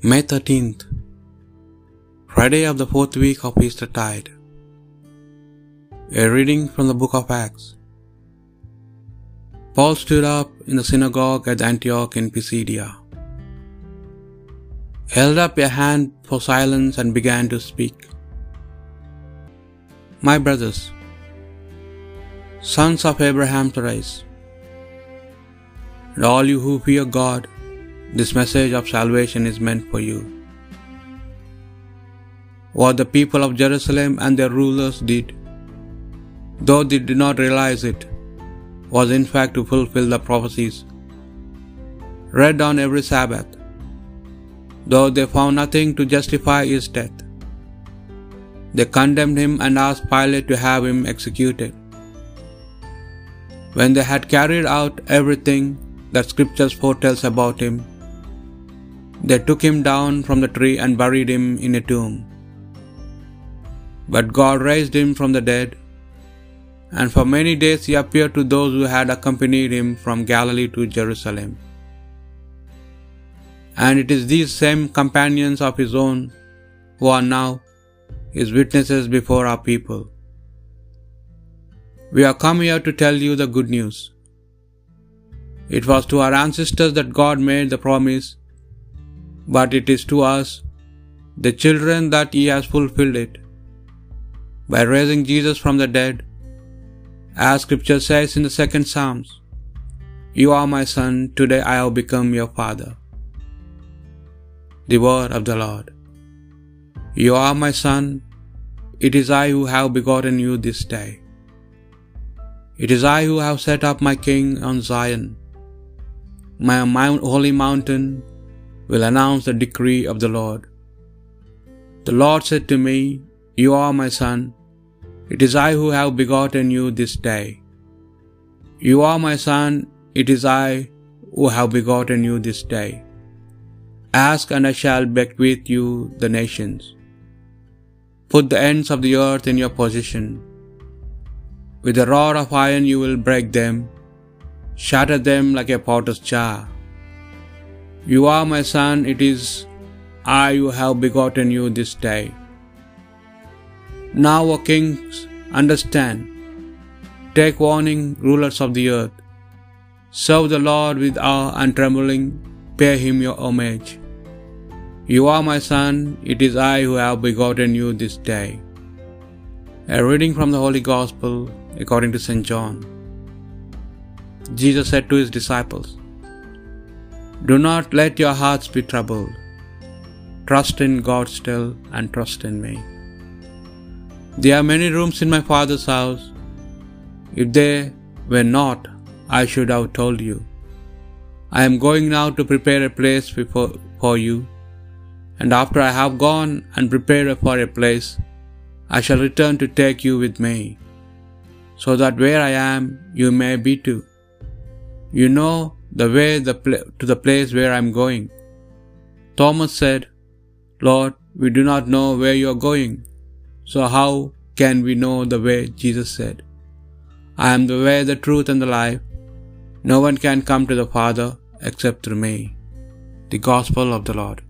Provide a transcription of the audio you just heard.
May 13th, Friday of the fourth week of Eastertide. A reading from the book of Acts. Paul stood up in the synagogue at Antioch in Pisidia, held up a hand for silence, and began to speak. My brothers, sons of Abraham's race, and all you who fear God, this message of salvation is meant for you. What the people of Jerusalem and their rulers did, though they did not realize it, was in fact to fulfill the prophecies read on every Sabbath, though they found nothing to justify his death. They condemned him and asked Pilate to have him executed. When they had carried out everything that Scriptures foretells about him, they took him down from the tree and buried him in a tomb. But God raised him from the dead, and for many days he appeared to those who had accompanied him from Galilee to Jerusalem. And it is these same companions of his own who are now his witnesses before our people. We are come here to tell you the good news. It was to our ancestors that God made the promise, but it is to us, the children, that He has fulfilled it by raising Jesus from the dead. As Scripture says in the second Psalms, You are my son, today I have become your father. The word of the Lord. You are my son, it is I who have begotten you this day. It is I who have set up my king on Zion. My holy mountain will announce the decree of the Lord. The Lord said to me, You are my son, it is I who have begotten you this day. You are my son, it is I who have begotten you this day. Ask, and I shall bequeath you the nations. Put the ends of the earth in your possession. With a rod of iron you will break them, shatter them like a potter's jar. You are my son, it is I who have begotten you this day. Now, O kings, understand. Take warning, rulers of the earth. Serve the Lord with awe and trembling, pay him your homage. You are my son, it is I who have begotten you this day. A reading from the Holy Gospel according to St. John. Jesus said to his disciples, Do not let your hearts be troubled. Trust in God still and trust in me. There are many rooms in my Father's house. If there were not, I should have told you. I am going now to prepare a place before, for you, and after I have gone and prepared for a place, I shall return to take you with me, so that where I am, you may be too. You know the way the pl- to the place where I am going. Thomas said, Lord, we do not know where you are going. So how can we know the way? Jesus said, I am the way, the truth, and the life. No one can come to the Father except through me. The Gospel of the Lord.